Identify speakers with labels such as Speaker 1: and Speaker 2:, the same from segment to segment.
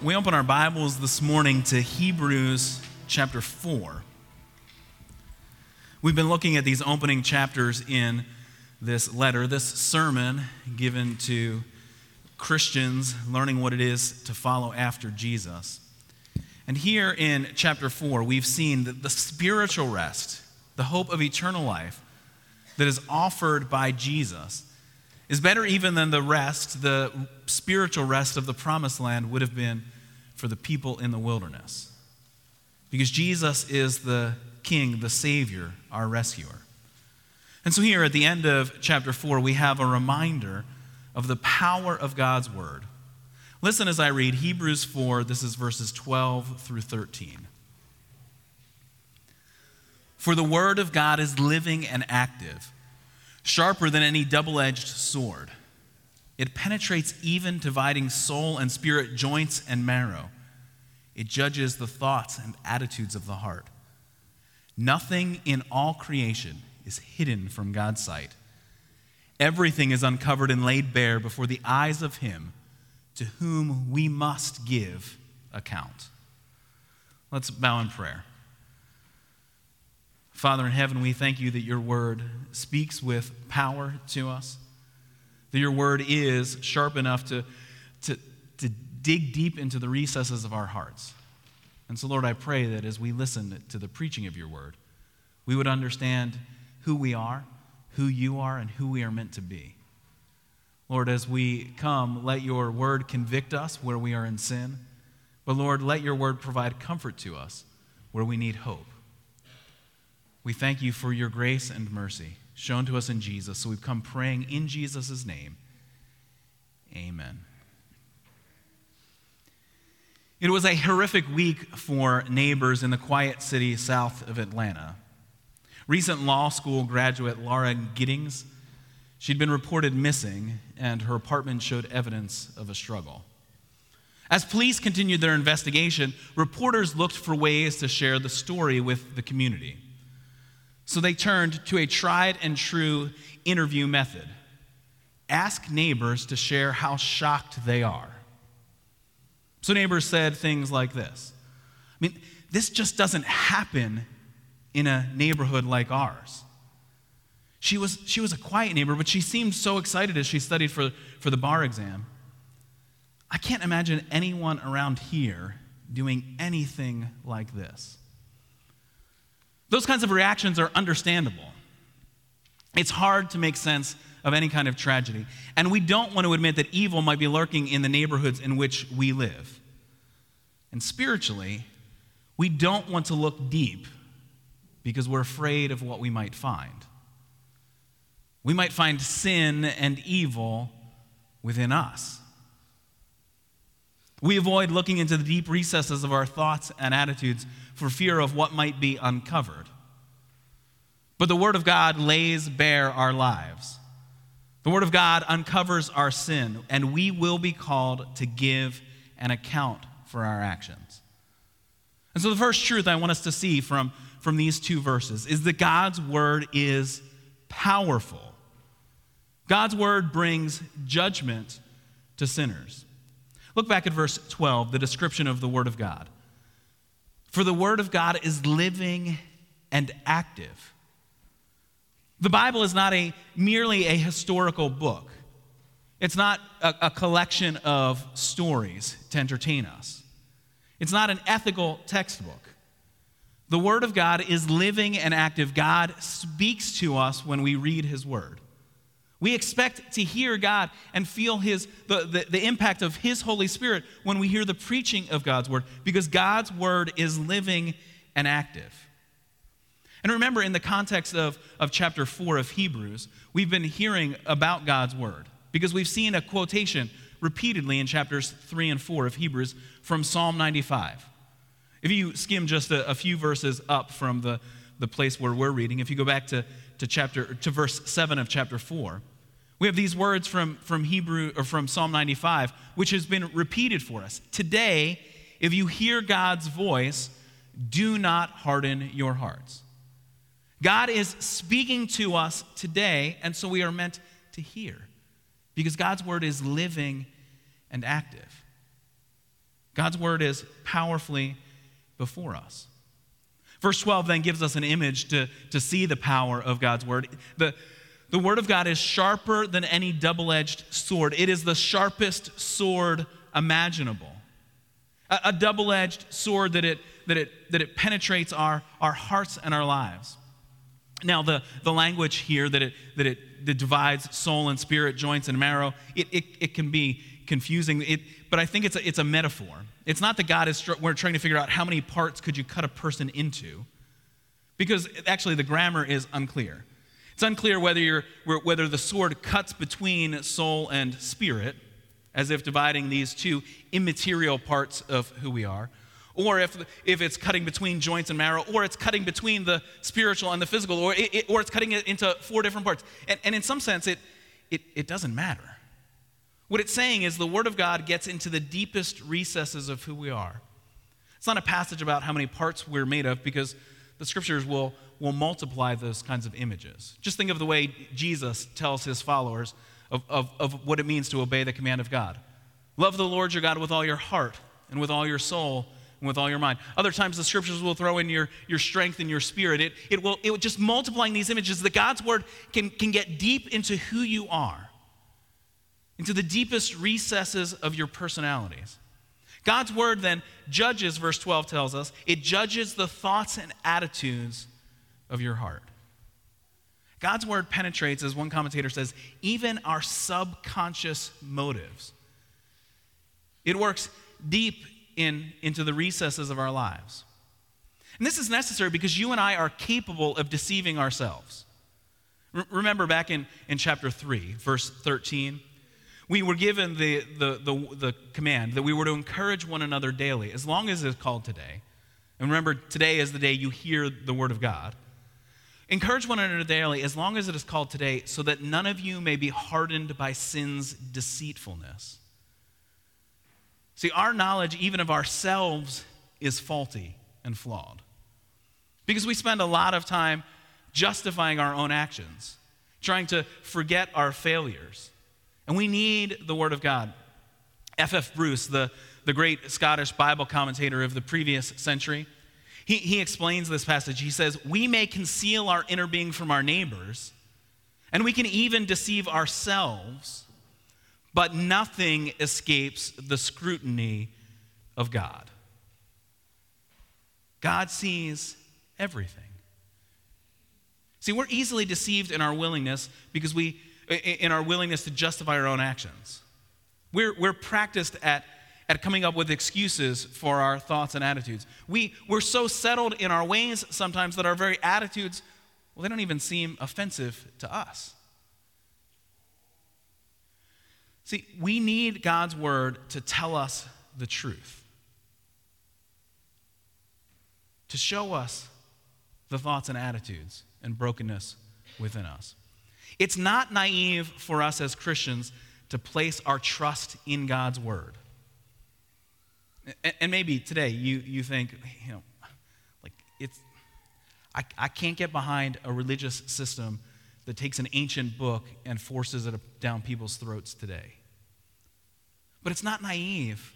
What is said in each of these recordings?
Speaker 1: We open our Bibles this morning to Hebrews chapter 4. We've been looking at these opening chapters in this letter, this sermon given to Christians learning what it is to follow after Jesus. And here in chapter 4, we've seen that the spiritual rest, the hope of eternal life that is offered by Jesus, is better even than the rest, the spiritual rest of the promised land would have been for the people in the wilderness. Because Jesus is the King, the Savior, our rescuer. And so, here at the end of chapter 4, we have a reminder of the power of God's Word. Listen as I read Hebrews 4, this is verses 12 through 13. For the Word of God is living and active sharper than any double edged sword. It penetrates even dividing soul and spirit, joints and marrow. It judges the thoughts and attitudes of the heart. Nothing in all creation is hidden from God's sight. Everything is uncovered and laid bare before the eyes of Him to whom we must give account. Let's bow in prayer. Father in heaven, we thank you that your word speaks with power to us, that your word is sharp enough to, to, to dig deep into the recesses of our hearts. And so, Lord, I pray that as we listen to the preaching of your word, we would understand who we are, who you are, and who we are meant to be. Lord, as we come, let your word convict us where we are in sin. But Lord, let your word provide comfort to us where we need hope. We thank you for your grace and mercy shown to us in Jesus. So we've come praying in Jesus' name. Amen. It was a horrific week for neighbors in the quiet city south of Atlanta. Recent law school graduate Lauren Giddings, she'd been reported missing, and her apartment showed evidence of a struggle. As police continued their investigation, reporters looked for ways to share the story with the community. So they turned to a tried and true interview method ask neighbors to share how shocked they are. So neighbors said things like this I mean, this just doesn't happen in a neighborhood like ours. She was, she was a quiet neighbor, but she seemed so excited as she studied for, for the bar exam. I can't imagine anyone around here doing anything like this. Those kinds of reactions are understandable. It's hard to make sense of any kind of tragedy. And we don't want to admit that evil might be lurking in the neighborhoods in which we live. And spiritually, we don't want to look deep because we're afraid of what we might find. We might find sin and evil within us. We avoid looking into the deep recesses of our thoughts and attitudes for fear of what might be uncovered. But the Word of God lays bare our lives. The Word of God uncovers our sin, and we will be called to give an account for our actions. And so, the first truth I want us to see from, from these two verses is that God's Word is powerful. God's Word brings judgment to sinners. Look back at verse 12, the description of the Word of God. For the Word of God is living and active. The Bible is not a, merely a historical book. It's not a, a, collection of stories to entertain us. It's not an ethical textbook. The Word of God is living and active. God speaks to us when we read His Word. We expect to hear God and feel his, the, the, the, impact of His Holy Spirit when we hear the preaching of God's Word, because God's Word is living and active. And remember, in the context of, of chapter 4 of Hebrews, we've been hearing about God's Word, because we've seen a quotation repeatedly in chapters 3 and 4 of Hebrews from Psalm 95. If you skim just a, a few verses up from the, the place where we're reading, if you go back to to chapter to verse 7 of chapter 4 we have these words from, from hebrew or from psalm 95 which has been repeated for us today if you hear god's voice do not harden your hearts god is speaking to us today and so we are meant to hear because god's word is living and active God's word is powerfully before us. Verse 12 then gives us an image to, to see the power of God's word. The, the word of God is sharper than any double edged sword, it is the sharpest sword imaginable. A, a double edged sword that it, that, it, that it penetrates our, our hearts and our lives. Now, the, the language here that it, that it that divides soul and spirit, joints and marrow, it, it, it can be confusing. It, but I think it's a, it's a metaphor. It's not that God is, we're trying to figure out how many parts could you cut a person into, because actually the grammar is unclear. It's unclear whether, whether the sword cuts between soul and spirit, as if dividing these two immaterial parts of who we are, or if, if it's cutting between joints and marrow, or it's cutting between the spiritual and the physical, or, it, or it's cutting it into four different parts. And, and in some sense, it, it, it doesn't matter. What it's saying is the Word of God gets into the deepest recesses of who we are. It's not a passage about how many parts we're made of because the scriptures will, will multiply those kinds of images. Just think of the way Jesus tells his followers of, of, of what it means to obey the command of God. Love the Lord your God with all your heart and with all your soul and with all your mind. Other times the scriptures will throw in your, your strength and your spirit. It, it, will, it just multiplying these images that God's word can, can get deep into who you are, into the deepest recesses of your personalities. God's word then judges, verse 12 tells us, it judges the thoughts and attitudes of your heart. God's word penetrates, as one commentator says, even our subconscious motives. It works deep in, into the recesses of our lives. And this is necessary because you and I are capable of deceiving ourselves. R- remember back in, in chapter 3, verse 13, we were given the, the, the, the command that we were to encourage one another daily, as long as it's called today. And remember, today is the day you hear the word of God. Encourage one another daily, as long as it is called today, so that none of you may be hardened by sin's deceitfulness. See, our knowledge, even of ourselves, is faulty and flawed. Because we spend a lot of time justifying our own actions, trying to forget our failures. And we need the Word of God. F.F. Bruce, the, the great Scottish Bible commentator of the previous century, he, he explains this passage. He says, We may conceal our inner being from our neighbors, and we can even deceive ourselves but nothing escapes the scrutiny of God. God sees everything. See, we're easily deceived in our willingness because we, in our willingness to justify our own actions. We're, we're practiced at, at coming up with excuses for our thoughts and attitudes. We, we're so settled in our ways sometimes that our very attitudes, well, they don't even seem offensive to us. See, we need God's word to tell us the truth, to show us the thoughts and attitudes and brokenness within us. It's not naive for us as Christians to place our trust in God's word. And maybe today you, you think, you know, like it's, I, I can't get behind a religious system that takes an ancient book and forces it down people's throats today. But it's not naive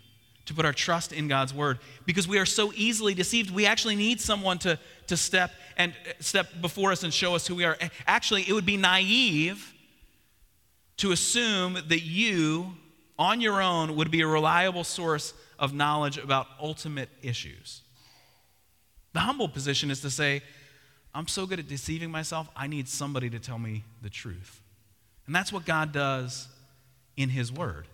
Speaker 1: to put our trust in God's word because we are so easily deceived. We actually need someone to, to step and uh, step before us and show us who we are. Actually, it would be naive to assume that you on your own would be a reliable source of knowledge about ultimate issues. The humble position is to say, I'm so good at deceiving myself, I need somebody to tell me the truth. And that's what God does in His Word.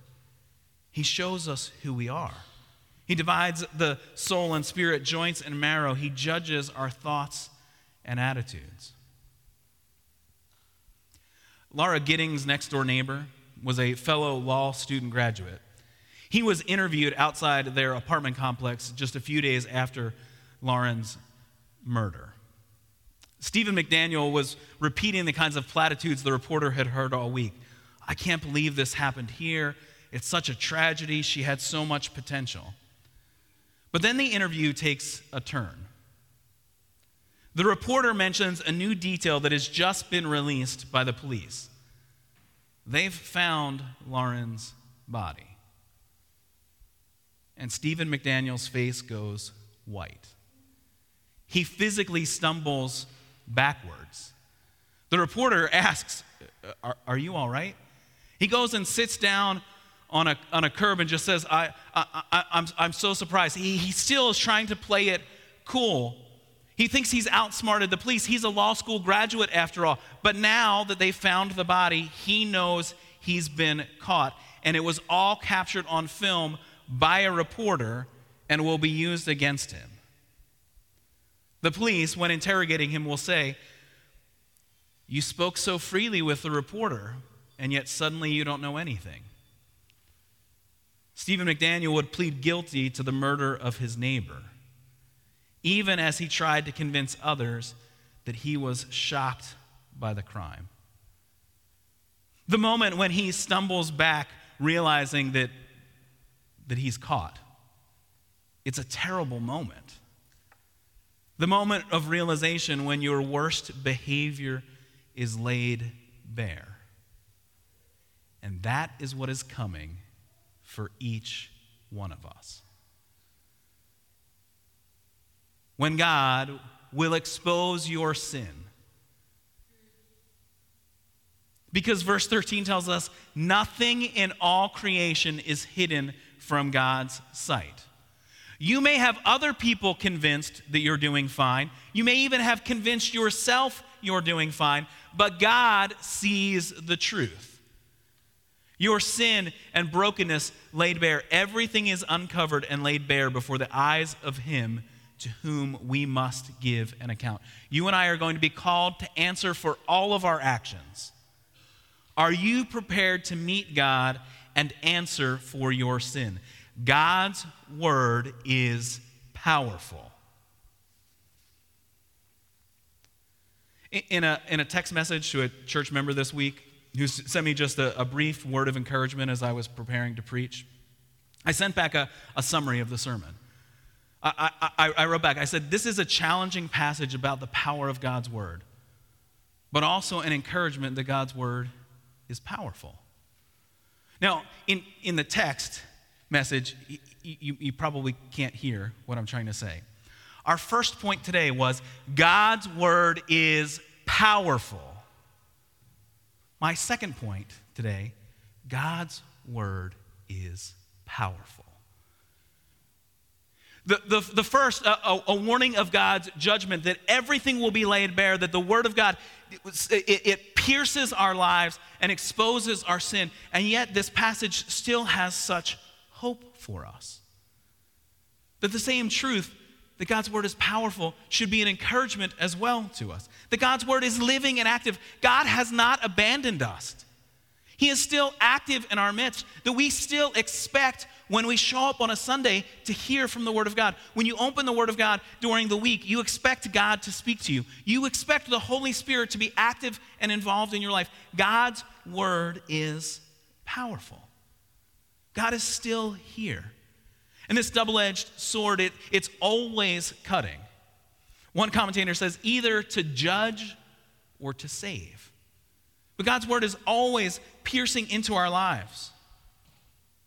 Speaker 1: He shows us who we are. He divides the soul and spirit, joints and marrow. He judges our thoughts and attitudes. Lauren Giddings' next door neighbor was a fellow law student graduate. He was interviewed outside their apartment complex just a few days after Lauren's murder. Stephen McDaniel was repeating the kinds of platitudes the reporter had heard all week. I can't believe this happened here. It's such a tragedy. She had so much potential. But then the interview takes a turn. The reporter mentions a new detail that has just been released by the police. They've found Lauren's body. And Stephen McDaniel's face goes white. He physically stumbles backwards. The reporter asks, uh, Are, are you all right? He goes and sits down on a, on a curb and just says, I, I, I, I'm, I'm so surprised. He, he still is trying to play it cool. He thinks he's outsmarted the police. He's a law school graduate after all. But now that they found the body, he knows he's been caught. And it was all captured on film by a reporter and will be used against him. The police, when interrogating him, will say, You spoke so freely with the reporter, and yet suddenly you don't know anything. Stephen McDaniel would plead guilty to the murder of his neighbor, even as he tried to convince others that he was shocked by the crime. The moment when he stumbles back, realizing that, that he's caught, it's a terrible moment. The moment of realization when your worst behavior is laid bare. And that is what is coming for each one of us. When God will expose your sin. Because verse 13 tells us nothing in all creation is hidden from God's sight. You may have other people convinced that you're doing fine. You may even have convinced yourself you're doing fine, but God sees the truth. Your sin and brokenness laid bare. Everything is uncovered and laid bare before the eyes of Him to whom we must give an account. You and I are going to be called to answer for all of our actions. Are you prepared to meet God and answer for your sin? God's word is powerful. In a, in a text message to a church member this week, who sent me just a, a, brief word of encouragement as I was preparing to preach. I sent back a, a summary of the sermon. I, I, I wrote back, I said, This is a challenging passage about the power of God's word, but also an encouragement that God's word is powerful. Now, in, in the text message, you, you, you probably can't hear what I'm trying to say. Our first point today was God's word is powerful. My second point today God's word is powerful. The, the, the first, a, a, warning of God's judgment that everything will be laid bare, that the Word of God, it, it pierces our lives and exposes our sin. And yet, this passage still has such hope for us. That the same truth that God's word is powerful should be an encouragement as well to us. That God's word is living and active. God has not abandoned us. He is still active in our midst. That we still expect when we show up on a Sunday to hear from the Word of God. When you open the Word of God during the week, you expect God to speak to you. You expect the Holy Spirit to be active and involved in your life. God's Word is powerful. God is still here. And this double edged sword, it, it's always cutting. One commentator says either to judge or to save. But God's word is always piercing into our lives.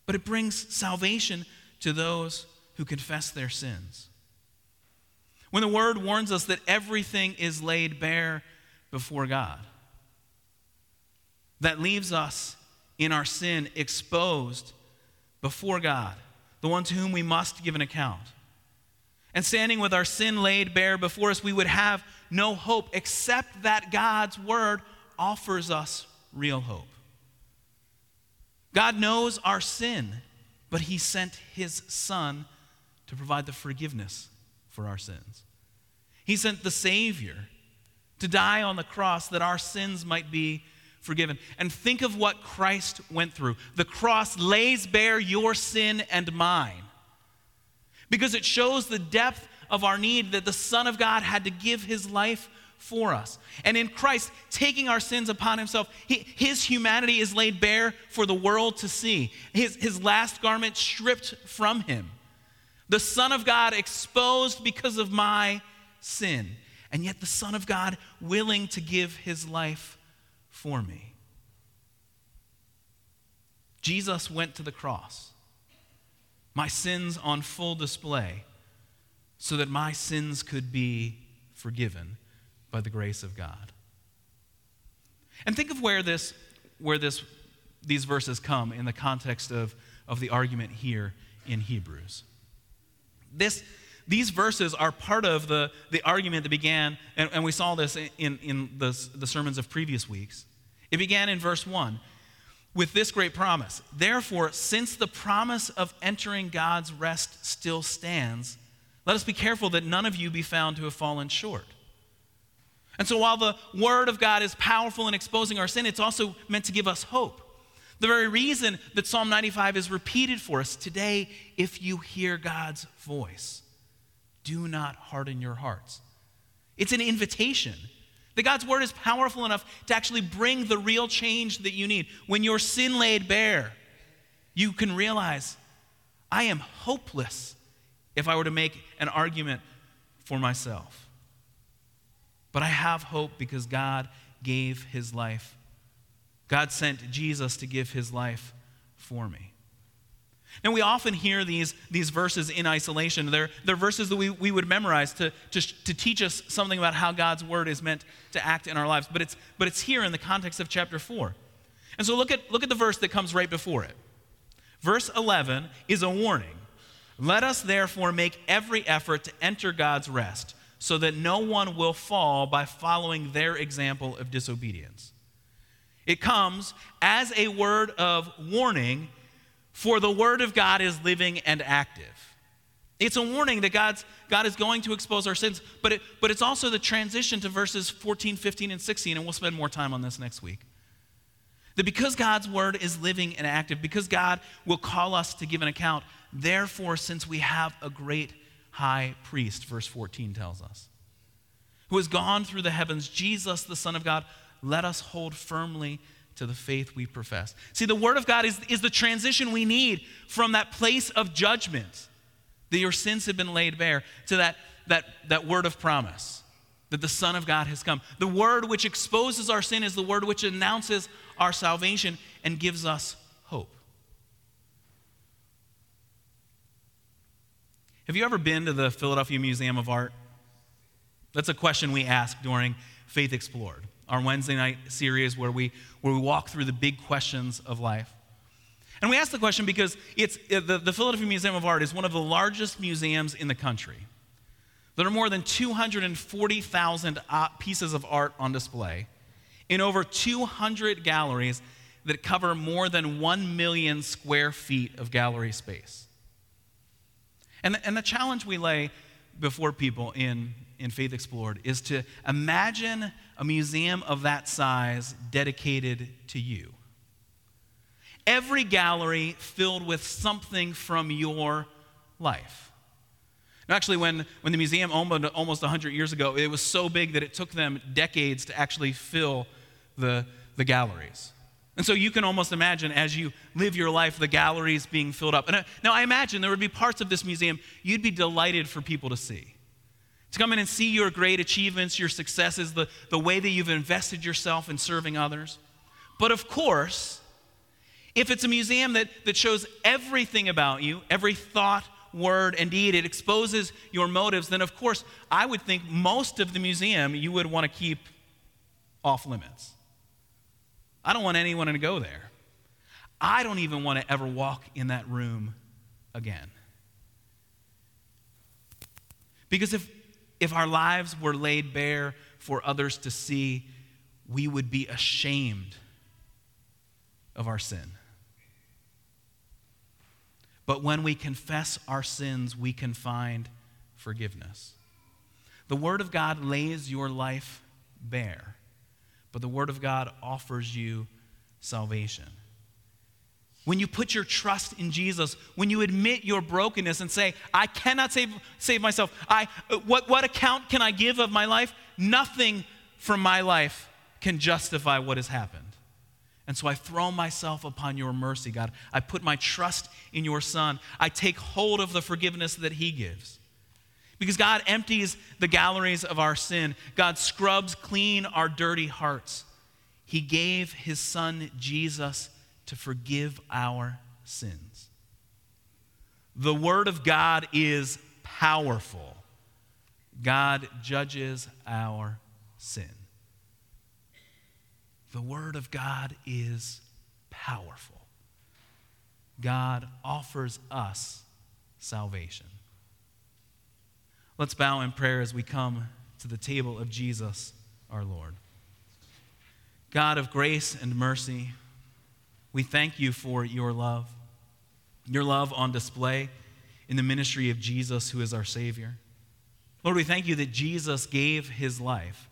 Speaker 1: But it brings salvation to those who confess their sins. When the word warns us that everything is laid bare before God, that leaves us in our sin exposed before God the one to whom we must give an account. And standing with our sin laid bare before us, we would have no hope except that God's word offers us real hope. God knows our sin, but He sent His Son to provide the forgiveness for our sins. He sent the Savior to die on the cross that our sins might be forgiven. And think of what Christ went through. The cross lays bare your sin and mine because it shows the depth of our need that the Son of God had to give his life for us. And in Christ, taking our sins upon himself, he, his humanity is laid bare for the world to see. His, his last garment stripped from him. The Son of God exposed because of my sin. And yet, the Son of God willing to give his life for me. Jesus went to the cross my sins on full display, so that my sins could be forgiven by the grace of God. And think of where this, where this, these verses come in the context of, of the argument here in Hebrews. This, these verses are part of the, the argument that began, and, and we saw this in, in the, the sermons of previous weeks. It began in verse 1 with this great promise. Therefore, since the promise of entering God's rest still stands, let us be careful that none of you be found to have fallen short. And so, while the Word of God is powerful in exposing our sin, it's also meant to give us hope. The very reason that Psalm 95 is repeated for us today, if you hear God's voice, do not harden your hearts. It's an invitation. That God's word is powerful enough to actually bring the real change that you need. When your sin laid bare, you can realize I am hopeless if I were to make an argument for myself. But I have hope because God gave his life. God sent Jesus to give his life for me. Now, we often hear these, these verses in isolation. They're, they're verses that we, we would memorize to, to, to teach us something about how God's word is meant to act in our lives. But it's, but it's here in the context of chapter 4. And so look at, look at the verse that comes right before it. Verse 11 is a warning. Let us therefore make every effort to enter God's rest, so that no one will fall by following their example of disobedience. It comes as a word of warning for the Word of God is living and active. It's a warning that God's, God is going to expose our sins, but, it, but it's also the transition to verses 14, 15, and 16, and we'll spend more time on this next week. That because God's Word is living and active, because God will call us to give an account, therefore, since we have a great high priest, verse 14 tells us, who has gone through the heavens, Jesus, the Son of God, let us hold firmly to the faith we profess. See, the Word of God is, is the transition we need from that place of judgment that your sins have been laid bare to that, that, that word of promise that the Son of God has come. The word which exposes our sin is the word which announces our salvation and gives us hope. Have you ever been to the Philadelphia Museum of Art? That's a question we ask during Faith Explored our Wednesday night series where we, where we walk through the big questions of life. And we ask the question because it's, uh, the, the Philadelphia Museum of Art is one of the largest museums in the country. There are more than 240,000 uh, pieces of art on display in over 200 galleries that cover more than 1 million square feet of gallery space. And the, and the challenge we lay before people in, in Faith Explored is to imagine a museum of that size dedicated to you. Every gallery filled with something from your life. Now, actually, when, when the museum opened almost 100 years ago, it was so big that it took them decades to actually fill the, the galleries. And so you can almost imagine as you live your life, the galleries being filled up. And uh, now I imagine there would be parts of this museum you'd be delighted for people to see to come in and see your great achievements, your successes, the, the way that you've invested yourself in serving others. But of course, if it's a museum that, that shows everything about you, every thought, word, and deed, it exposes your motives, then of course, I would think most of the museum you would want to keep off limits. I don't want anyone to go there. I don't even want to ever walk in that room again. Because if if our lives were laid bare for others to see, we would be ashamed of our sin. But when we confess our sins, we can find forgiveness. The Word of God lays your life bare, but the Word of God offers you salvation. When you put your trust in Jesus, when you admit your brokenness and say, I cannot save, save myself, I, what, what account can I give of my life? Nothing from my life can justify what has happened. And so I throw myself upon your mercy, God. I put my trust in your Son. I take hold of the forgiveness that He gives. Because God empties the galleries of our sin, God scrubs clean our dirty hearts. He gave His Son, Jesus to forgive our sins. The Word of God is powerful. God judges our sin. The Word of God is powerful. God offers us salvation. Let's bow in prayer as we come to the table of Jesus our Lord. God of grace and mercy, we thank you for your love, your love on display in the ministry of Jesus, who is our Savior. Lord, we thank you that Jesus gave his life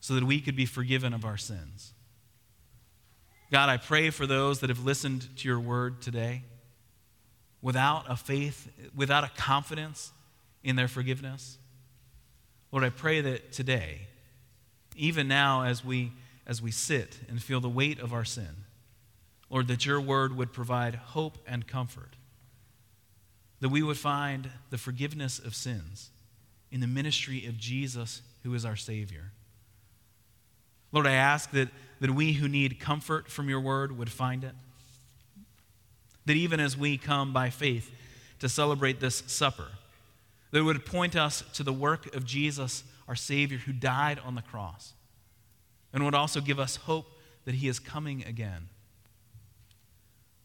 Speaker 1: so that we could be forgiven of our sins. God, I pray for those that have listened to your word today without a faith, without a confidence in their forgiveness. Lord, I pray that today, even now as we as we sit and feel the weight of our sin, Lord, that your word would provide hope and comfort. That we would find the forgiveness of sins in the ministry of Jesus, who is our Savior. Lord, I ask that, that we who need comfort from your word would find it. That even as we come by faith to celebrate this supper, that would point us to the work of Jesus, our Savior, who died on the cross, and would also give us hope that He is coming again.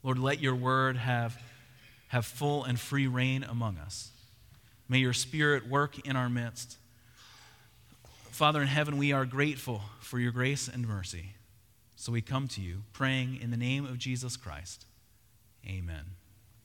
Speaker 1: Lord, let your word have, have full and free reign among us. May your Spirit work in our midst. Father in heaven, we are grateful for your grace and mercy. So we come to you praying in the name of Jesus Christ. Amen.